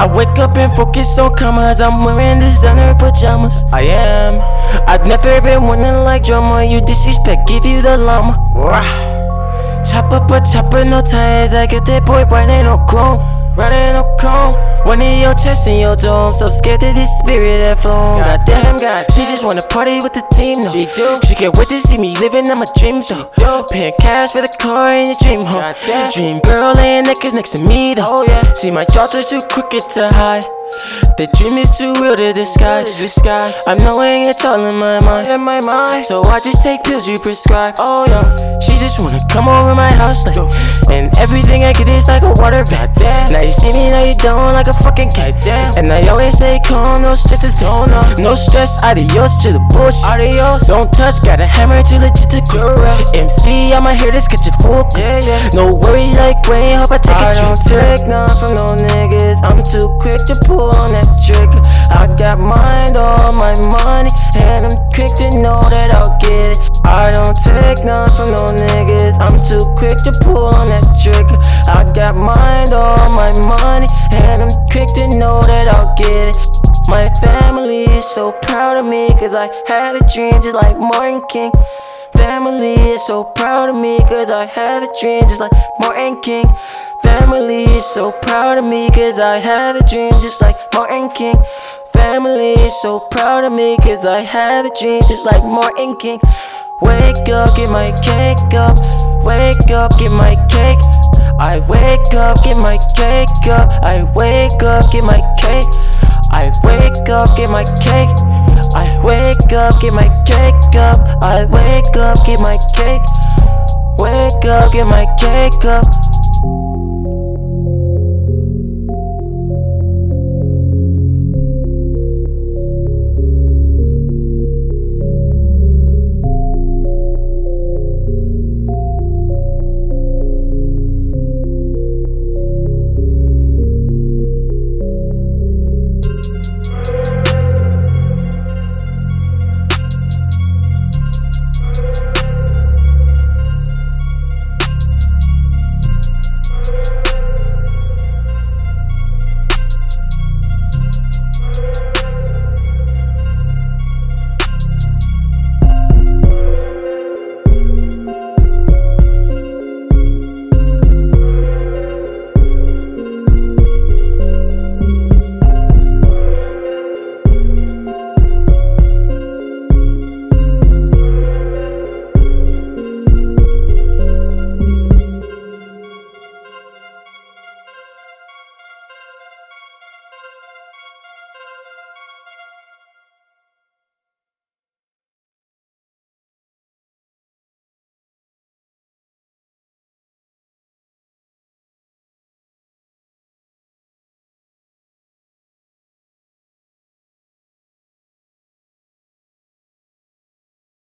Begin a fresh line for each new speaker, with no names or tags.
I wake up and focus on commas. I'm wearing designer pajamas. I am. I've never been winning like drama. You disrespect, give you the llama. Rah. Chop up a chopper, no tires. I get that boy riding no chrome. Riding chrome. One in your chest and your dome. So scared of this spirit that flown. Goddamn, God. She just wanna party with the team, no. She do. She can't wait to see me living on my dreams, though. Paying cash for the car in your dream home. Dream girl laying naked next to me, though. Oh, yeah. See, my daughter's too crooked to hide. The dream is too real to disguise. disguise. I'm knowing it's all in my mind. In my mind. So I just take pills you prescribe. Oh yeah. She just wanna come over my house like, and everything I get is like a water bath. Now you see me, now you don't like a fucking cat. And I always stay calm, no stress to tone up. No stress, adios to the bullshit. Adios. Don't touch, got a hammer too legit to grow MC, I'ma hear this, get your full. Yeah, yeah. No worry like rain, hope I take I a trip. I don't take none from no niggas. I'm too quick to pull on that trigger. I got mind on my money, and I'm quick to know that I'll get it. I don't take none from no niggas. I'm too quick to pull on that trigger. I got mind on my money, and I'm quick to know that I'll get it. My family is so proud of me, cause I had a dream just like Martin King. Family is so proud of me, cause I had a dream just like Martin King. Family is so proud of me cause I had a dream just like Martin King. Family is so proud of me cause I had a dream just like Martin King. Wake up, get my cake up. Wake up, get my cake. I wake up, get my cake up. I wake up, get my cake. I wake up, get my cake. I wake up, get my cake up. I wake up, get my cake. Wake up, get my cake up.